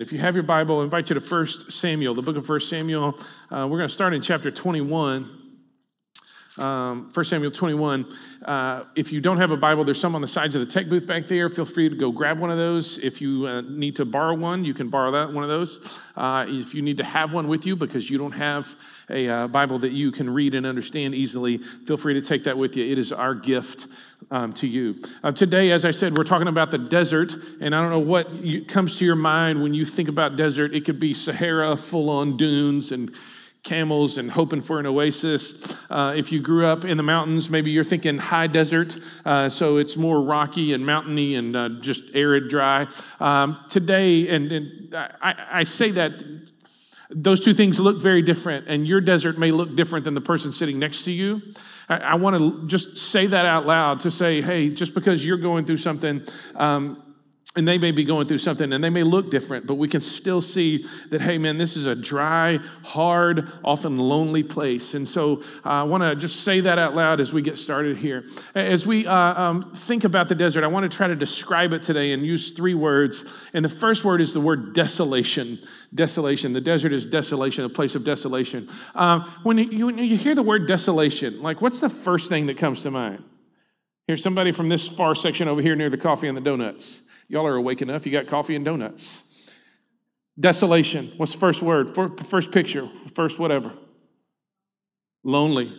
If you have your Bible, I invite you to 1 Samuel, the book of 1 Samuel. Uh, we're going to start in chapter 21. Um, 1 Samuel 21. Uh, if you don't have a Bible, there's some on the sides of the tech booth back there. Feel free to go grab one of those. If you uh, need to borrow one, you can borrow that one of those. Uh, if you need to have one with you because you don't have a uh, Bible that you can read and understand easily, feel free to take that with you. It is our gift um, to you. Uh, today, as I said, we're talking about the desert, and I don't know what you, comes to your mind when you think about desert. It could be Sahara, full on dunes, and camels and hoping for an oasis. Uh, if you grew up in the mountains, maybe you're thinking high desert, uh, so it's more rocky and mountainy and uh, just arid, dry. Um, today, and, and I, I, say that those two things look very different, and your desert may look different than the person sitting next to you. I, I want to just say that out loud to say, hey, just because you're going through something, um, and they may be going through something and they may look different, but we can still see that, hey, man, this is a dry, hard, often lonely place. And so uh, I want to just say that out loud as we get started here. As we uh, um, think about the desert, I want to try to describe it today and use three words. And the first word is the word desolation. Desolation. The desert is desolation, a place of desolation. Um, when, you, when you hear the word desolation, like what's the first thing that comes to mind? Here's somebody from this far section over here near the coffee and the donuts. Y'all are awake enough. You got coffee and donuts. Desolation. What's the first word? First picture. First whatever. Lonely.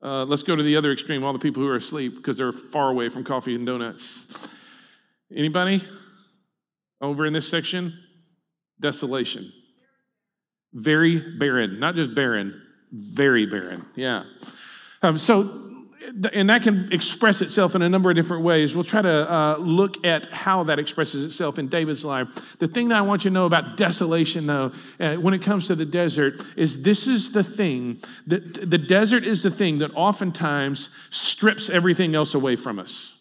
Uh, let's go to the other extreme. All the people who are asleep because they're far away from coffee and donuts. Anybody over in this section? Desolation. Very barren. Not just barren, very barren. Yeah. Um, so and that can express itself in a number of different ways. We'll try to uh, look at how that expresses itself in David's life. The thing that I want you to know about desolation, though, uh, when it comes to the desert, is this is the thing that the desert is the thing that oftentimes strips everything else away from us.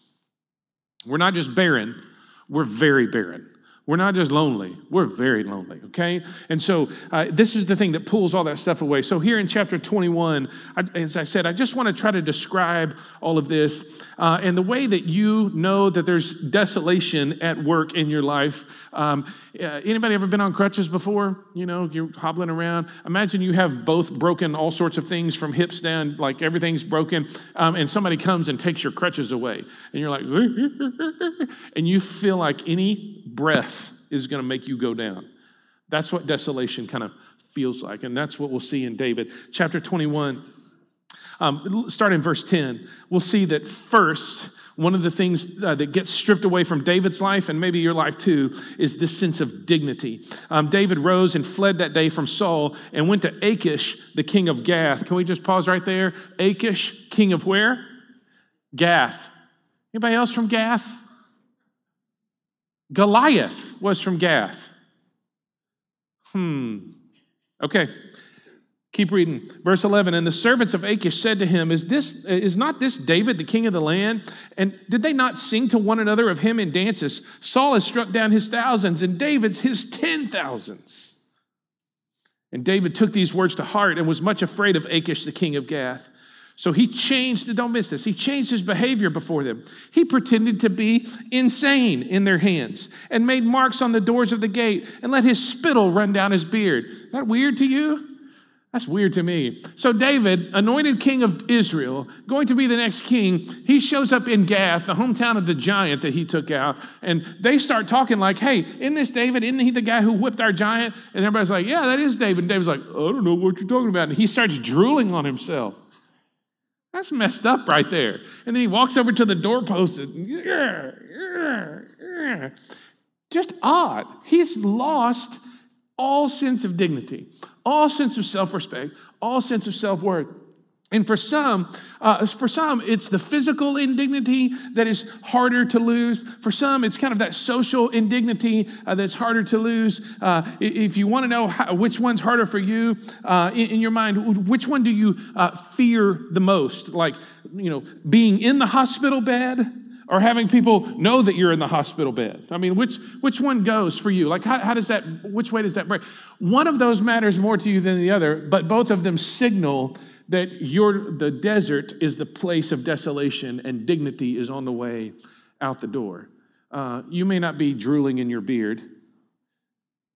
We're not just barren, we're very barren. We're not just lonely, we're very lonely, okay? And so uh, this is the thing that pulls all that stuff away. So here in chapter 21, I, as I said, I just want to try to describe all of this. Uh, and the way that you know that there's desolation at work in your life. Um, uh, anybody ever been on crutches before? You know, you're hobbling around. Imagine you have both broken all sorts of things from hips down, like everything's broken, um, and somebody comes and takes your crutches away. And you're like, and you feel like any breath is going to make you go down. That's what desolation kind of feels like. And that's what we'll see in David. Chapter 21, um, start in verse 10. We'll see that first, one of the things uh, that gets stripped away from David's life, and maybe your life too, is this sense of dignity. Um, David rose and fled that day from Saul and went to Achish, the king of Gath. Can we just pause right there? Achish, king of where? Gath. Anybody else from Gath? Goliath was from Gath. Hmm. Okay. Keep reading. Verse 11. And the servants of Achish said to him, Is this is not this David, the king of the land? And did they not sing to one another of him in dances? Saul has struck down his thousands, and David's his ten thousands. And David took these words to heart and was much afraid of Achish, the king of Gath. So he changed, don't miss this, he changed his behavior before them. He pretended to be insane in their hands and made marks on the doors of the gate and let his spittle run down his beard. Is that weird to you? That's weird to me. So, David, anointed king of Israel, going to be the next king, he shows up in Gath, the hometown of the giant that he took out. And they start talking like, hey, isn't this David? Isn't he the guy who whipped our giant? And everybody's like, yeah, that is David. And David's like, I don't know what you're talking about. And he starts drooling on himself. That's messed up right there. And then he walks over to the doorpost and, yeah, just odd. He's lost all sense of dignity, all sense of self respect, all sense of self worth. And for some, uh, for some, it's the physical indignity that is harder to lose. For some, it's kind of that social indignity uh, that's harder to lose. Uh, if you want to know how, which one's harder for you uh, in, in, your mind, which one do you uh, fear the most? Like, you know, being in the hospital bed or having people know that you're in the hospital bed? I mean, which, which one goes for you? Like, how, how does that, which way does that break? One of those matters more to you than the other, but both of them signal that your, the desert is the place of desolation and dignity is on the way out the door. Uh, you may not be drooling in your beard,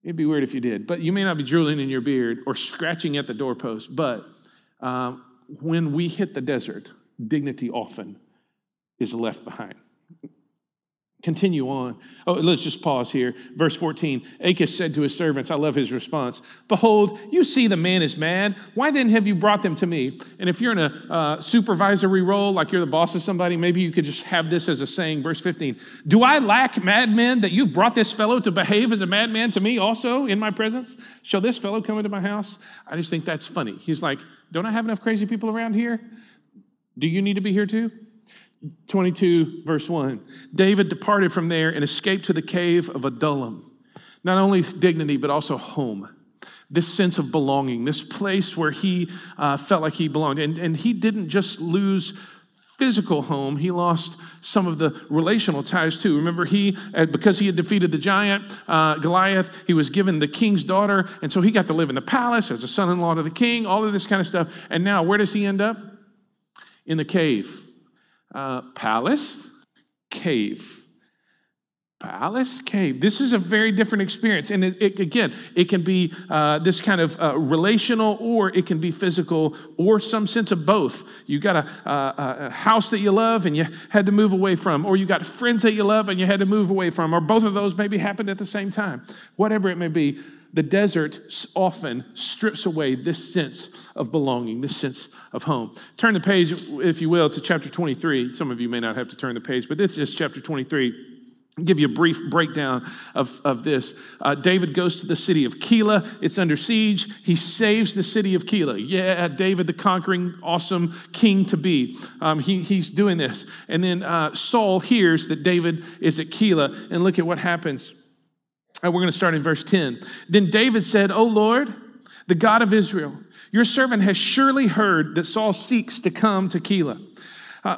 It'd be weird if you did, but you may not be drooling in your beard or scratching at the doorpost. But um, when we hit the desert, dignity often is left behind. Continue on. Oh, let's just pause here. Verse 14 Achish said to his servants, I love his response Behold, you see the man is mad. Why then have you brought them to me? And if you're in a uh, supervisory role, like you're the boss of somebody, maybe you could just have this as a saying. Verse 15 Do I lack madmen that you've brought this fellow to behave as a madman to me also in my presence? Shall this fellow come into my house? I just think that's funny. He's like, Don't I have enough crazy people around here? Do you need to be here too? 22, verse 1. David departed from there and escaped to the cave of Adullam. Not only dignity, but also home. This sense of belonging, this place where he uh, felt like he belonged. And, and he didn't just lose physical home, he lost some of the relational ties too. Remember, he, uh, because he had defeated the giant uh, Goliath, he was given the king's daughter. And so he got to live in the palace as a son in law to the king, all of this kind of stuff. And now, where does he end up? In the cave uh, palace, cave. Palace, cave. This is a very different experience. And it, it, again, it can be uh, this kind of uh, relational or it can be physical or some sense of both. You got a, a, a, house that you love and you had to move away from, or you got friends that you love and you had to move away from, or both of those maybe happened at the same time. Whatever it may be, the desert often strips away this sense of belonging, this sense of home. Turn the page, if you will, to chapter 23. Some of you may not have to turn the page, but this is chapter 23. I'll give you a brief breakdown of, of this. Uh, David goes to the city of Keilah. It's under siege. He saves the city of Keilah. Yeah, David, the conquering, awesome king to be. Um, he, he's doing this. And then uh, Saul hears that David is at Keilah. And look at what happens. And we're going to start in verse 10. Then David said, O Lord, the God of Israel, your servant has surely heard that Saul seeks to come to Keilah. Uh,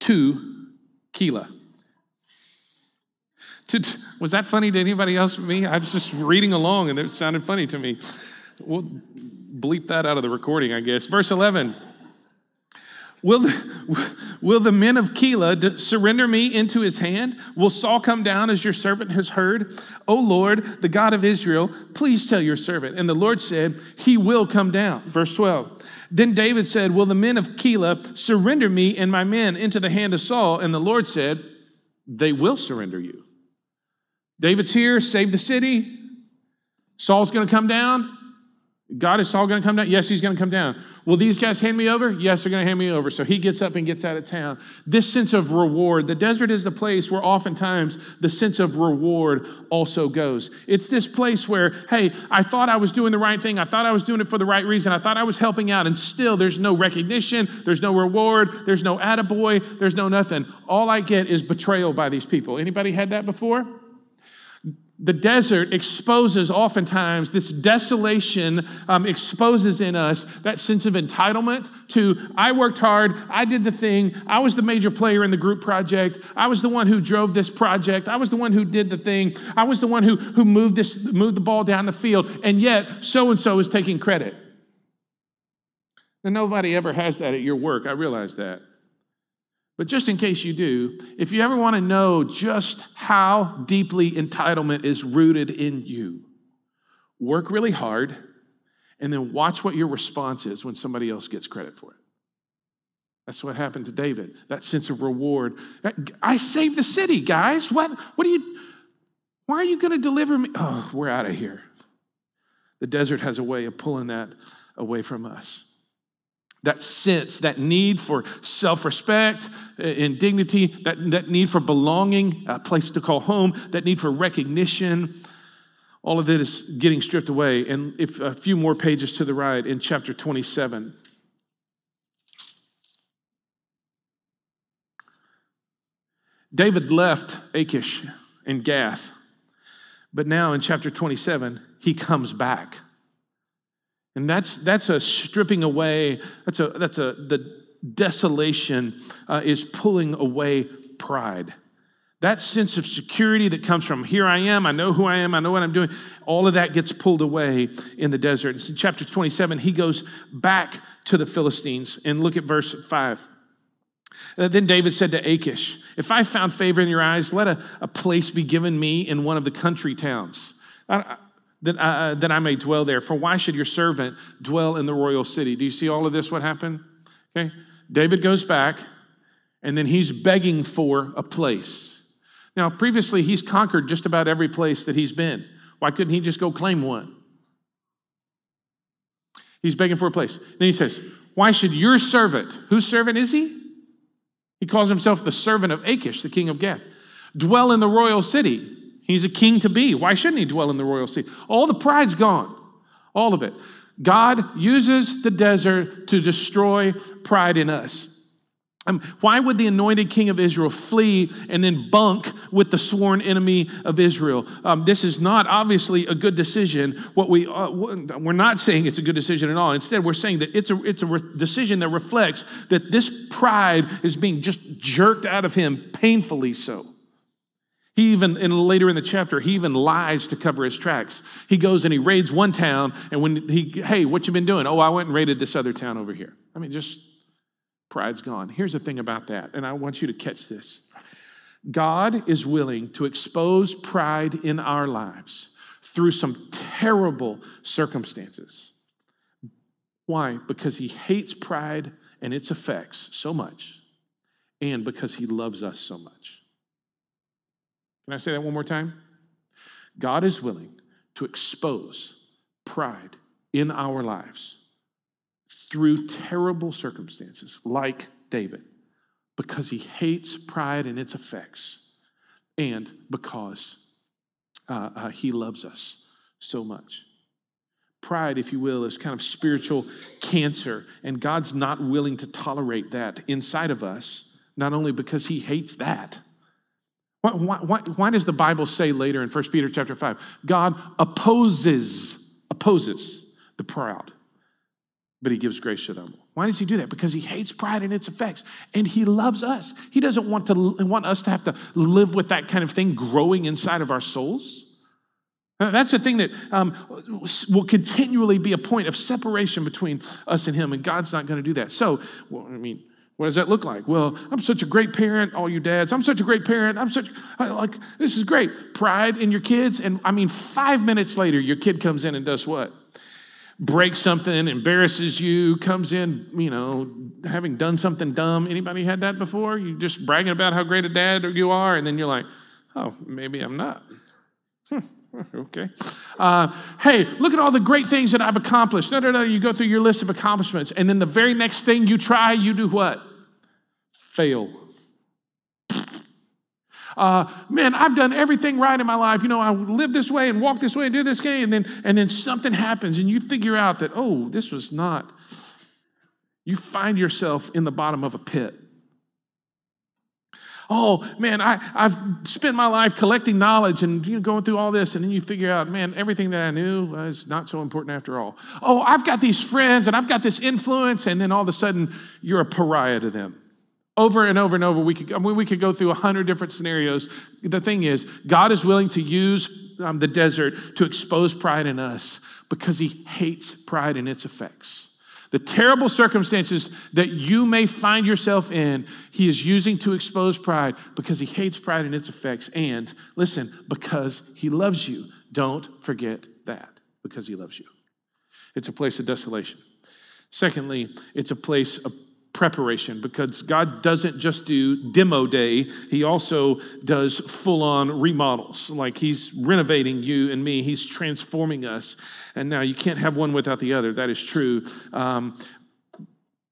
to Keilah. To, was that funny to anybody else but me? I was just reading along and it sounded funny to me. We'll bleep that out of the recording, I guess. Verse 11. Will the, will the men of Keilah surrender me into his hand? Will Saul come down as your servant has heard? O Lord, the God of Israel, please tell your servant. And the Lord said, He will come down. Verse 12. Then David said, Will the men of Keilah surrender me and my men into the hand of Saul? And the Lord said, They will surrender you. David's here, save the city. Saul's going to come down. God is Saul going to come down? Yes, he's going to come down. Will these guys hand me over? Yes, they're going to hand me over. So he gets up and gets out of town. This sense of reward, the desert is the place where oftentimes the sense of reward also goes. It's this place where, hey, I thought I was doing the right thing. I thought I was doing it for the right reason. I thought I was helping out, and still there's no recognition, there's no reward, there's no attaboy, there's no nothing. All I get is betrayal by these people. Anybody had that before? The desert exposes oftentimes this desolation um, exposes in us that sense of entitlement to i worked hard i did the thing i was the major player in the group project i was the one who drove this project i was the one who did the thing i was the one who, who moved this moved the ball down the field and yet so and so is taking credit. And nobody ever has that at your work i realize that but just in case you do, if you ever want to know just how deeply entitlement is rooted in you, work really hard and then watch what your response is when somebody else gets credit for it. That's what happened to David. That sense of reward. I saved the city, guys. What what are you why are you going to deliver me? Oh, we're out of here. The desert has a way of pulling that away from us that sense, that need for self respect and dignity, that, that need for belonging, a place to call home, that need for recognition. All of it is getting stripped away. And if a few more pages to the right in chapter 27. David left Achish and Gath, but now in chapter 27, he comes back. And that's, that's a stripping away, that's a, that's a, the desolation uh, is pulling away pride. That sense of security that comes from here I am, I know who I am, I know what I'm doing, all of that gets pulled away in the desert. In chapter 27, he goes back to the Philistines. And look at verse 5. Uh, then David said to Achish, If I found favor in your eyes, let a, a place be given me in one of the country towns I, that, uh, that I may dwell there. For why should your servant dwell in the royal city? Do you see all of this? What happened? Okay. David goes back, and then he's begging for a place. Now, previously, he's conquered just about every place that he's been. Why couldn't he just go claim one? He's begging for a place. Then he says, Why should your servant, whose servant is he? He calls himself the servant of Achish, the king of Gath, dwell in the royal city. He's a king to be. Why shouldn't he dwell in the royal city? All the pride's gone, all of it. God uses the desert to destroy pride in us. Um, why would the anointed king of Israel flee and then bunk with the sworn enemy of Israel? Um, this is not obviously a good decision. What we uh, we're not saying it's a good decision at all. Instead, we're saying that it's a it's a re- decision that reflects that this pride is being just jerked out of him, painfully so. He even, in later in the chapter, he even lies to cover his tracks. He goes and he raids one town, and when he, hey, what you been doing? Oh, I went and raided this other town over here. I mean, just pride's gone. Here's the thing about that, and I want you to catch this. God is willing to expose pride in our lives through some terrible circumstances. Why? Because he hates pride and its effects so much, and because he loves us so much. Can I say that one more time? God is willing to expose pride in our lives through terrible circumstances, like David, because he hates pride and its effects, and because uh, uh, he loves us so much. Pride, if you will, is kind of spiritual cancer, and God's not willing to tolerate that inside of us, not only because he hates that why, why, why, does the Bible say later in 1 Peter chapter 5, God opposes, opposes the proud, but he gives grace to them? Why does he do that? Because he hates pride and its effects, and he loves us. He doesn't want, to, want us to have to live with that kind of thing growing inside of our souls. That's the thing that um, will continually be a point of separation between us and him, and God's not going to do that. So, well, I mean, what does that look like? Well, I'm such a great parent, all you dads. I'm such a great parent. I'm such, like, this is great. Pride in your kids. And I mean, five minutes later, your kid comes in and does what? Breaks something, embarrasses you, comes in, you know, having done something dumb. Anybody had that before? You just bragging about how great a dad you are, and then you're like, oh, maybe I'm not. Okay. Uh, hey, look at all the great things that I've accomplished. No, no, no. You go through your list of accomplishments, and then the very next thing you try, you do what? Fail. Uh, man, I've done everything right in my life. You know, I live this way and walk this way and do this way, and then and then something happens, and you figure out that oh, this was not. You find yourself in the bottom of a pit. Oh man, I, I've spent my life collecting knowledge and you know, going through all this, and then you figure out, man, everything that I knew is not so important after all. Oh, I've got these friends and I've got this influence, and then all of a sudden you're a pariah to them. Over and over and over, we could, I mean, we could go through a hundred different scenarios. The thing is, God is willing to use um, the desert to expose pride in us because He hates pride and its effects. The terrible circumstances that you may find yourself in, He is using to expose pride because He hates pride and its effects. And listen, because He loves you. Don't forget that, because He loves you. It's a place of desolation. Secondly, it's a place of preparation because God doesn't just do demo day, He also does full on remodels. Like He's renovating you and me, He's transforming us. And now you can't have one without the other. That is true. Um,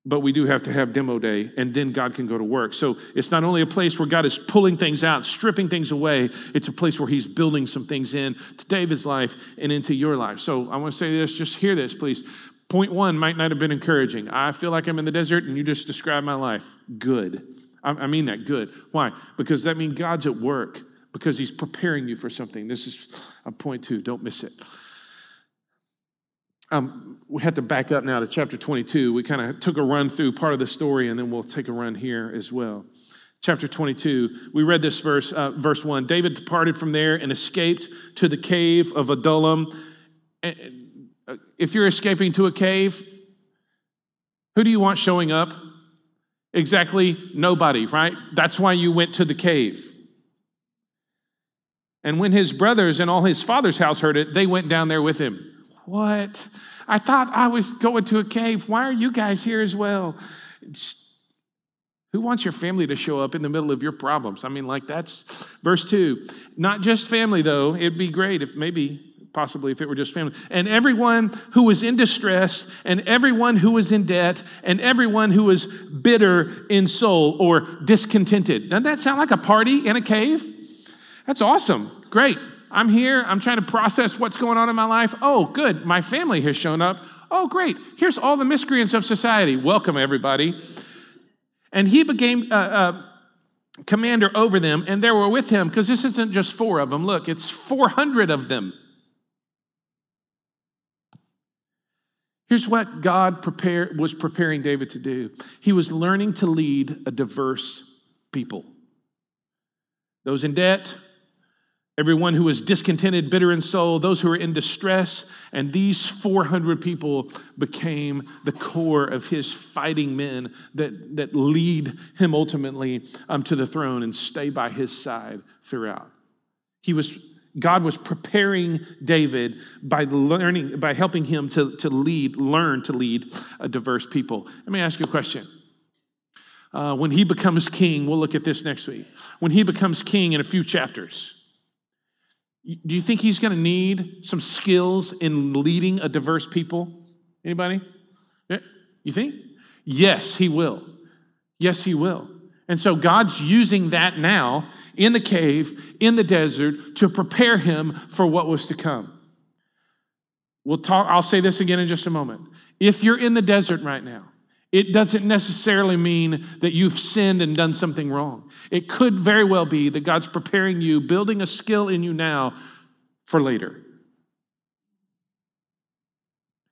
but we do have to have demo day, and then God can go to work. So it's not only a place where God is pulling things out, stripping things away, it's a place where He's building some things in to David's life and into your life. So I want to say this, just hear this, please. Point one might not have been encouraging. I feel like I'm in the desert and you just described my life. Good. I mean that good. Why? Because that means God's at work, because He's preparing you for something. This is a point two. Don't miss it. Um, we had to back up now to chapter 22. We kind of took a run through part of the story, and then we'll take a run here as well. Chapter 22, we read this verse, uh, verse 1. David departed from there and escaped to the cave of Adullam. And, Uh, if you're escaping to a cave, who do you want showing up? Exactly nobody, right? That's why you went to the cave. And when his brothers and all his father's house heard it, they went down there with him. What? I thought I was going to a cave. Why are you guys here as well? It's, who wants your family to show up in the middle of your problems? I mean, like that's verse two. Not just family, though. It'd be great if maybe possibly if it were just family. And everyone who was in distress, and everyone who was in debt, and everyone who was bitter in soul or discontented. Doesn't that sound like a party in a cave? That's awesome. Great. I'm here. I'm trying to process what's going on in my life. Oh, good. My family has shown up. Oh, great. Here's all the miscreants of society. Welcome, everybody. And he became. Uh, uh, commander over them, and there were with him, because this isn't just four of them. Look, it's 400 of them. Here's what God prepare, was preparing David to do he was learning to lead a diverse people. Those in debt, everyone who was discontented, bitter in soul, those who were in distress, and these 400 people became the core of his fighting men that, that lead him ultimately um, to the throne and stay by his side throughout. He was God was preparing David by learning, by helping him to, to lead, learn to lead a diverse people. Let me ask you a question. Uh, when he becomes king, we'll look at this next week. When he becomes king in a few chapters, do you think he's going to need some skills in leading a diverse people? Anybody? You think? Yes, he will. Yes, he will. And so God's using that now in the cave, in the desert, to prepare him for what was to come. We'll talk, I'll say this again in just a moment. If you're in the desert right now, it doesn't necessarily mean that you've sinned and done something wrong. It could very well be that God's preparing you, building a skill in you now for later.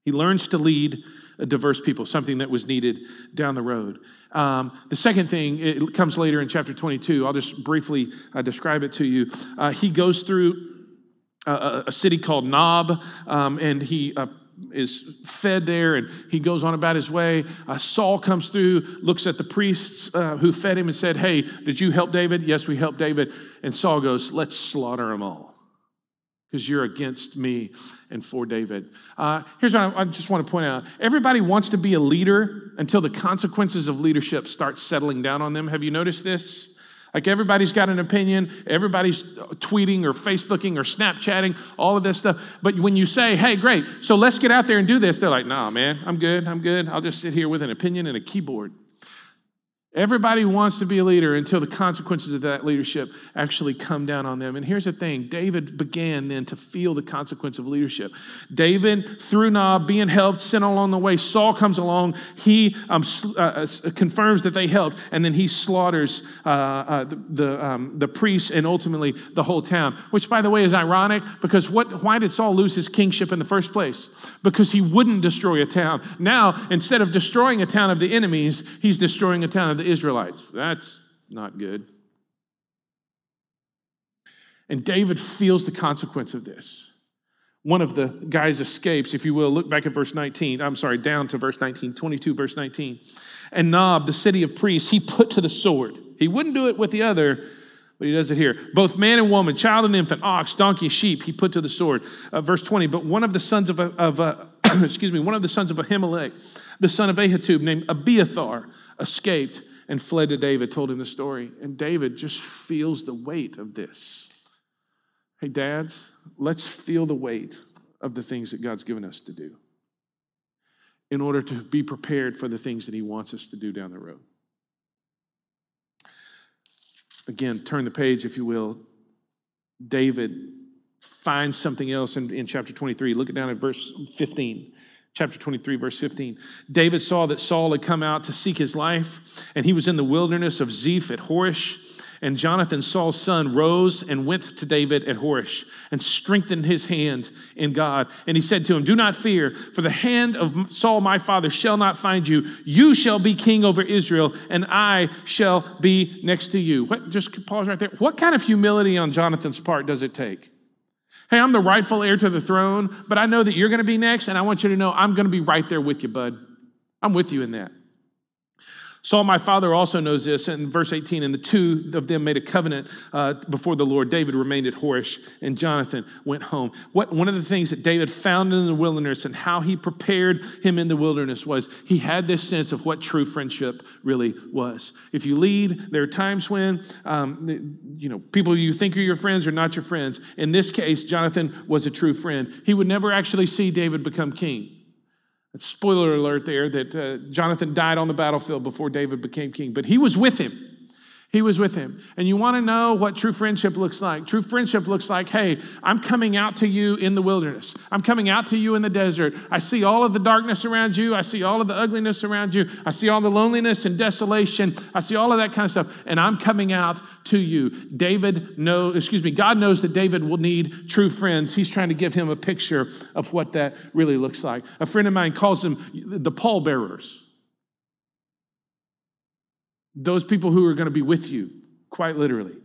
He learns to lead diverse people, something that was needed down the road. Um, the second thing, it comes later in chapter 22. I'll just briefly uh, describe it to you. Uh, he goes through a, a city called Nob, um, and he uh, is fed there and he goes on about his way. Uh, Saul comes through, looks at the priests uh, who fed him and said, Hey, did you help David? Yes, we helped David. And Saul goes, Let's slaughter them all because you're against me and for David. Uh, here's what I, I, just want to point out everybody wants to be a leader until the consequences of leadership start settling down on them. Have you noticed this? Like everybody's got an opinion, everybody's tweeting or Facebooking or Snapchatting, all of this stuff. But when you say, hey, great, so let's get out there and do this, they're like, nah, man, I'm good, I'm good. I'll just sit here with an opinion and a keyboard. Everybody wants to be a leader until the consequences of that leadership actually come down on them. And here's the thing David began then to feel the consequence of leadership. David, through Nob, being helped, sent along the way. Saul comes along. He um, uh, uh, confirms that they helped, and then he slaughters uh, uh, the, the, um, the priests and ultimately the whole town. Which, by the way, is ironic because what, why did Saul lose his kingship in the first place? Because he wouldn't destroy a town. Now, instead of destroying a town of the enemies, he's destroying a town of the Israelites. That's not good. And David feels the consequence of this. One of the guys escapes, if you will. Look back at verse 19. I'm sorry, down to verse 19, 22, verse 19. And Nob, the city of priests, he put to the sword. He wouldn't do it with the other, but he does it here. Both man and woman, child and infant, ox, donkey, sheep, he put to the sword. Uh, verse 20. But one of the sons of, of uh, excuse me, one of the sons of Ahimelech, the son of Ahitub, named Abiathar, escaped and fled to David, told him the story. And David just feels the weight of this. Hey, dads, let's feel the weight of the things that God's given us to do in order to be prepared for the things that He wants us to do down the road. Again, turn the page, if you will. David finds something else in, in chapter 23. Look down at verse 15 chapter 23, verse 15. David saw that Saul had come out to seek his life, and he was in the wilderness of Ziph at Horesh. And Jonathan, Saul's son, rose and went to David at Horesh and strengthened his hand in God. And he said to him, Do not fear, for the hand of Saul my father shall not find you. You shall be king over Israel, and I shall be next to you. What, just pause right there. What kind of humility on Jonathan's part does it take? Hey, I'm the rightful heir to the throne, but I know that you're going to be next, and I want you to know I'm going to be right there with you, bud. I'm with you in that. Saul, my father, also knows this. In verse 18, and the two of them made a covenant uh, before the Lord. David remained at Horesh, and Jonathan went home. What, one of the things that David found in the wilderness and how he prepared him in the wilderness was he had this sense of what true friendship really was. If you lead, there are times when um, you know people you think are your friends are not your friends. In this case, Jonathan was a true friend. He would never actually see David become king. Spoiler alert there that uh, Jonathan died on the battlefield before David became king, but he was with him. He was with him. And you want to know what true friendship looks like? True friendship looks like, hey, I'm coming out to you in the wilderness. I'm coming out to you in the desert. I see all of the darkness around you. I see all of the ugliness around you. I see all the loneliness and desolation. I see all of that kind of stuff. And I'm coming out to you. David knows, excuse me, God knows that David will need true friends. He's trying to give him a picture of what that really looks like. A friend of mine calls them the pallbearers those people who are going to be with you, quite literally,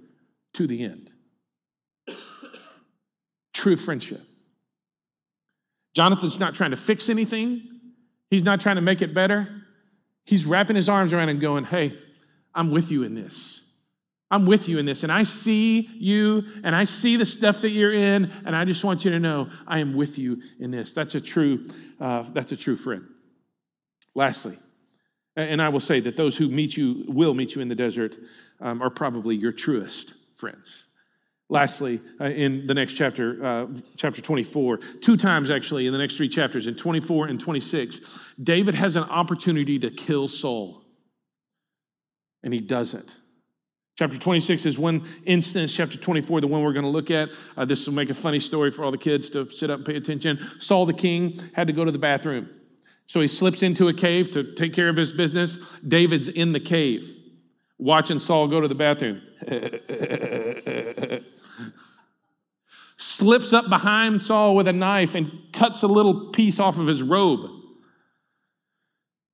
to the end. True friendship. Jonathan's not trying to fix anything, he's not trying to make it better. He's wrapping his arms around and going, Hey, I'm with you in this. I'm with you in this. And I see you and I see the stuff that you're in, and I just want you to know I am with you in this. That's a true, uh, that's a true friend. Lastly, and I will say that those who meet you, will meet you in the desert, um, are probably your truest friends. Lastly, uh, in the next chapter, uh, chapter 24, two times actually in the next three chapters, in 24 and 26, David has an opportunity to kill Saul, and he doesn't. Chapter 26 is one instance. Chapter 24, the one we're going to look at. Uh, this will make a funny story for all the kids to sit up and pay attention. Saul the king had to go to the bathroom. So he slips into a cave to take care of his business. David's in the cave, watching Saul go to the bathroom. Slips up behind Saul with a knife and cuts a little piece off of his robe.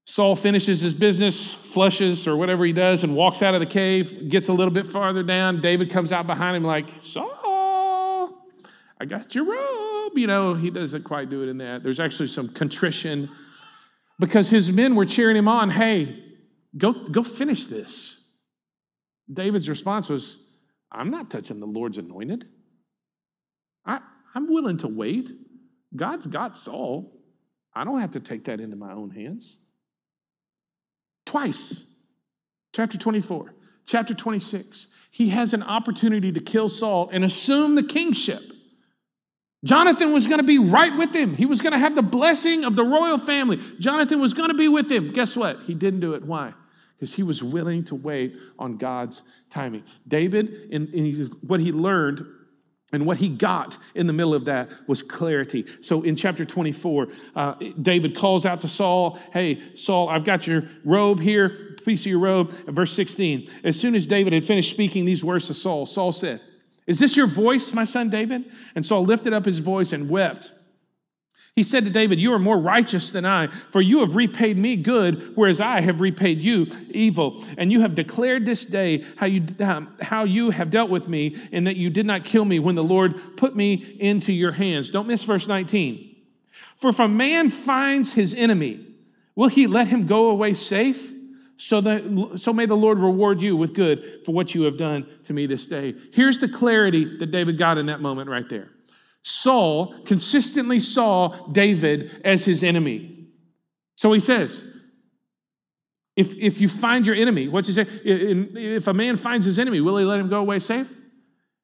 Saul finishes his business, flushes or whatever he does, and walks out of the cave, gets a little bit farther down. David comes out behind him, like, Saul, I got your robe. You know, he doesn't quite do it in that. There's actually some contrition because his men were cheering him on hey, go, go finish this. David's response was, I'm not touching the Lord's anointed. I, I'm willing to wait. God's got Saul. I don't have to take that into my own hands. Twice, chapter 24, chapter 26, he has an opportunity to kill Saul and assume the kingship. Jonathan was going to be right with him. He was going to have the blessing of the royal family. Jonathan was going to be with him. Guess what? He didn't do it. Why? Because he was willing to wait on God's timing. David, in, in what he learned and what he got in the middle of that was clarity. So in chapter 24, uh, David calls out to Saul, Hey, Saul, I've got your robe here, piece of your robe. verse 16, as soon as David had finished speaking these words to Saul, Saul said, is this your voice, my son David? And Saul lifted up his voice and wept. He said to David, You are more righteous than I, for you have repaid me good, whereas I have repaid you evil. And you have declared this day how you, how you have dealt with me, and that you did not kill me when the Lord put me into your hands. Don't miss verse 19. For if a man finds his enemy, will he let him go away safe? So, that, so may the Lord reward you with good for what you have done to me this day. Here's the clarity that David got in that moment right there. Saul consistently saw David as his enemy. So he says, if, if you find your enemy, what's he say? If a man finds his enemy, will he let him go away safe?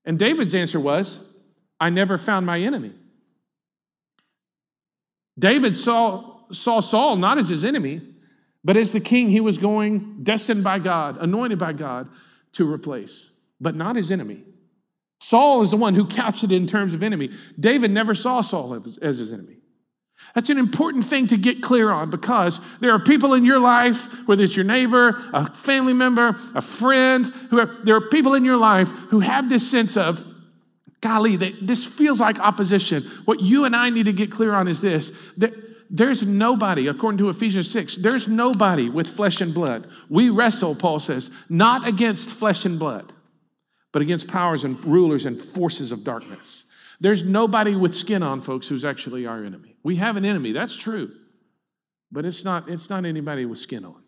And David's answer was, I never found my enemy. David saw, saw Saul not as his enemy, but as the king, he was going, destined by God, anointed by God to replace, but not his enemy. Saul is the one who couched it in terms of enemy. David never saw Saul as, as his enemy. That's an important thing to get clear on because there are people in your life, whether it's your neighbor, a family member, a friend, who have, there are people in your life who have this sense of, golly, they, this feels like opposition. What you and I need to get clear on is this that there's nobody, according to Ephesians 6, there's nobody with flesh and blood. We wrestle, Paul says, not against flesh and blood, but against powers and rulers and forces of darkness. There's nobody with skin on, folks, who's actually our enemy. We have an enemy, that's true, but it's not, it's not anybody with skin on.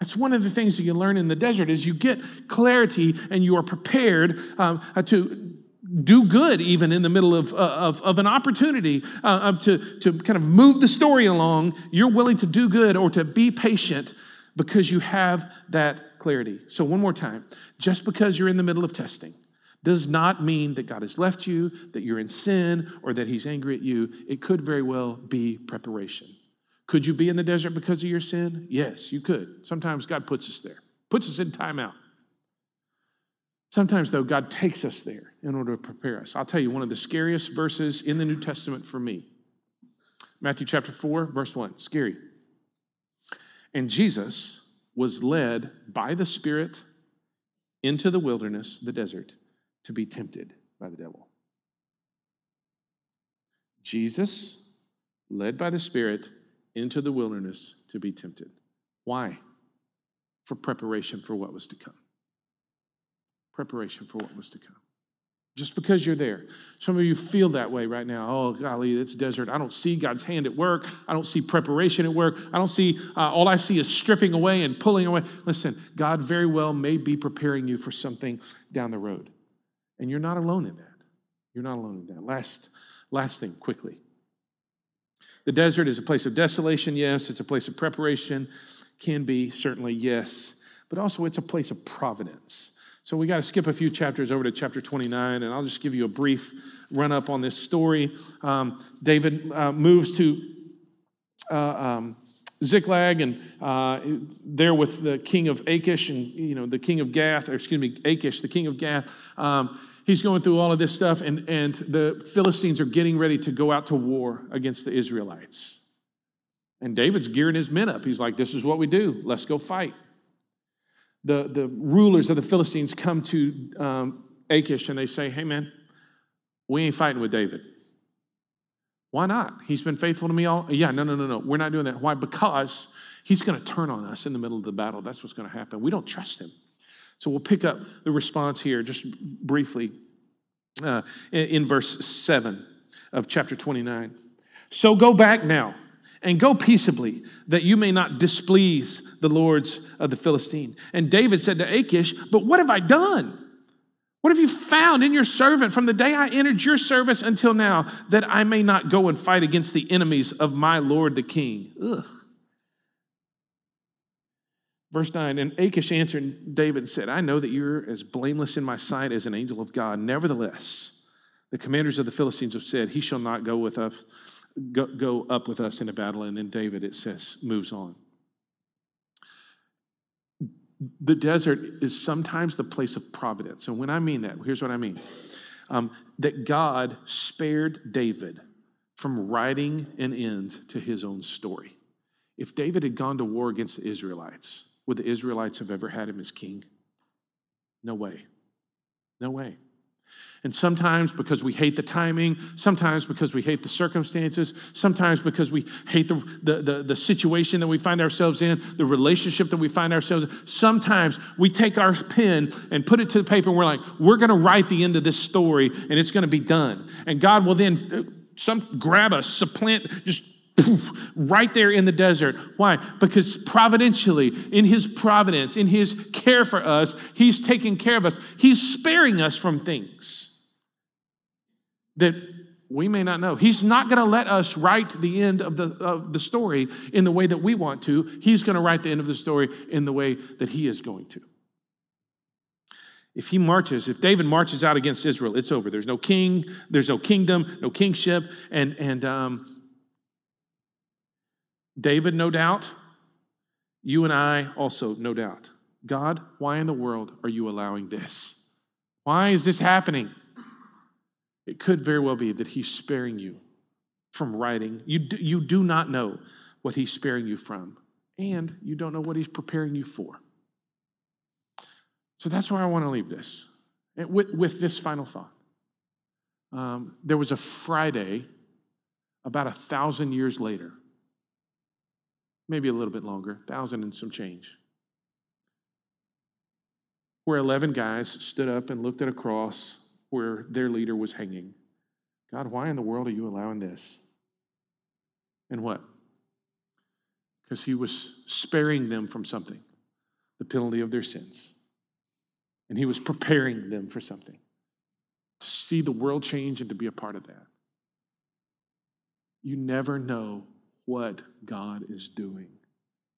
That's one of the things that you learn in the desert is you get clarity and you are prepared um, uh, to do good even in the middle of, uh, of, of an opportunity uh, to, to kind of move the story along. You're willing to do good or to be patient because you have that clarity. So, one more time just because you're in the middle of testing does not mean that God has left you, that you're in sin, or that He's angry at you. It could very well be preparation. Could you be in the desert because of your sin? Yes, you could. Sometimes God puts us there, puts us in timeout. Sometimes, though, God takes us there in order to prepare us. I'll tell you one of the scariest verses in the New Testament for me Matthew chapter 4, verse 1. Scary. And Jesus was led by the Spirit into the wilderness, the desert, to be tempted by the devil. Jesus, led by the Spirit into the wilderness to be tempted. Why? For preparation for what was to come. Preparation for what was to come. Just because you're there. Some of you feel that way right now. Oh, golly, it's desert. I don't see God's hand at work. I don't see preparation at work. I don't see, uh, all I see is stripping away and pulling away. Listen, God very well may be preparing you for something down the road. And you're not alone in that. You're not alone in that. Last, last thing, quickly. The desert is a place of desolation, yes. It's a place of preparation, can be, certainly, yes. But also, it's a place of providence. So we got to skip a few chapters over to chapter 29, and I'll just give you a brief run up on this story. Um, David uh, moves to uh, um, Ziklag, and uh, there with the king of Achish, and you know the king of Gath, or excuse me, Achish, the king of Gath. Um, he's going through all of this stuff, and, and the Philistines are getting ready to go out to war against the Israelites. And David's gearing his men up. He's like, This is what we do. Let's go fight. The, the rulers of the Philistines come to um, Achish and they say, Hey, man, we ain't fighting with David. Why not? He's been faithful to me all. Yeah, no, no, no, no. We're not doing that. Why? Because he's going to turn on us in the middle of the battle. That's what's going to happen. We don't trust him. So we'll pick up the response here just briefly uh, in, in verse 7 of chapter 29. So go back now and go peaceably, that you may not displease the lords of the Philistine. And David said to Achish, But what have I done? What have you found in your servant from the day I entered your service until now, that I may not go and fight against the enemies of my Lord the king? Ugh. Verse 9, and Achish answered David and said, I know that you're as blameless in my sight as an angel of God. Nevertheless, the commanders of the Philistines have said, He shall not go with us, go, go up with us into battle. And then David, it says, moves on. The desert is sometimes the place of providence. And when I mean that, here's what I mean um, that God spared David from writing an end to his own story. If David had gone to war against the Israelites, would the Israelites have ever had him as king? No way. No way. And sometimes because we hate the timing, sometimes because we hate the circumstances, sometimes because we hate the, the, the, the, situation that we find ourselves in, the relationship that we find ourselves in, sometimes we take our pen and put it to the paper and we're like, we're going to write the end of this story and it's going to be done. And God will then uh, some grab us, supplant, just right there in the desert. Why? Because providentially, in His providence, in His care for us, He's taking care of us. He's sparing us from things that we may not know. He's not going to let us write the end of the, of the story in the way that we want to. He's going to write the end of the story in the way that He is going to. If he marches, if David marches out against Israel, it's over. There's no king, there's no kingdom, no kingship, and and um, David, no doubt. You and I also, no doubt. God, why in the world are you allowing this? Why is this happening? It could very well be that he's sparing you from writing. You do, you do not know what he's sparing you from, and you don't know what he's preparing you for. So that's where I want to leave this with, with this final thought. Um, there was a Friday about a thousand years later maybe a little bit longer, thousand and some change, where 11 guys stood up and looked at a cross where their leader was hanging. God, why in the world are you allowing this? And what? Because he was sparing them from something. the penalty of their sins. And he was preparing them for something to see the world change and to be a part of that. You never know what God is doing.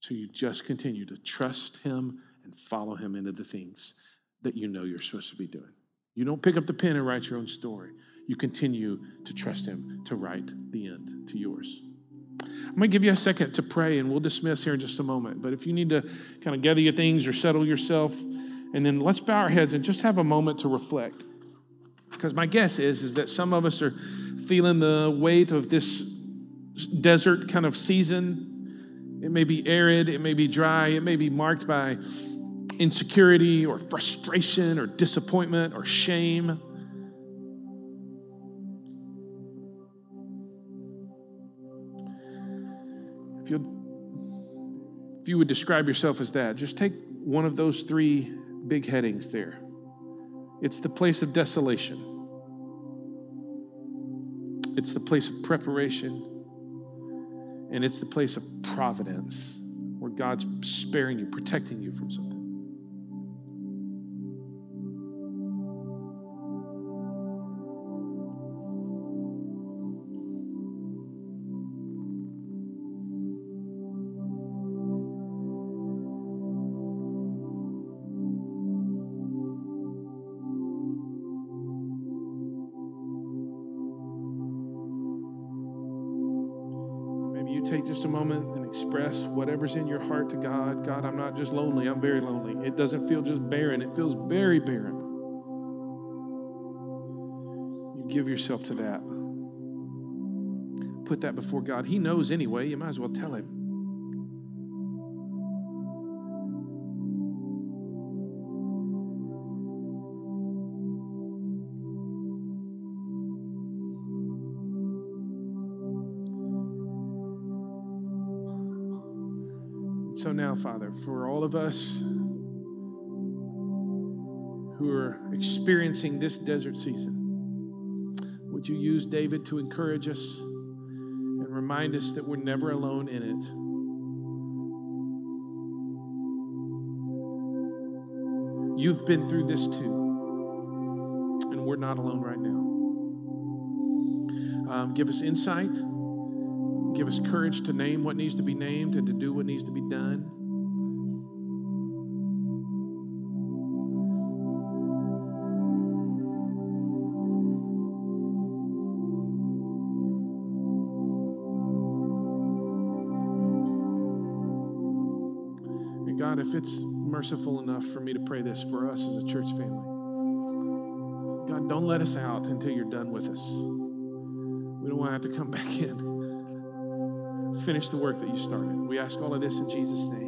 So you just continue to trust Him and follow Him into the things that you know you're supposed to be doing. You don't pick up the pen and write your own story. You continue to trust Him to write the end to yours. I'm going to give you a second to pray and we'll dismiss here in just a moment. But if you need to kind of gather your things or settle yourself, and then let's bow our heads and just have a moment to reflect. Because my guess is, is that some of us are feeling the weight of this desert kind of season. It may be arid, it may be dry, it may be marked by insecurity or frustration or disappointment or shame. If you if you would describe yourself as that, just take one of those three big headings there. It's the place of desolation. It's the place of preparation. And it's the place of providence where God's sparing you, protecting you from something. Express whatever's in your heart to God. God, I'm not just lonely, I'm very lonely. It doesn't feel just barren, it feels very barren. You give yourself to that. Put that before God. He knows anyway, you might as well tell Him. Now, Father, for all of us who are experiencing this desert season, would you use David to encourage us and remind us that we're never alone in it? You've been through this too, and we're not alone right now. Um, give us insight Give us courage to name what needs to be named and to do what needs to be done. If it's merciful enough for me to pray this for us as a church family, God, don't let us out until you're done with us. We don't want to have to come back in finish the work that you started. We ask all of this in Jesus' name.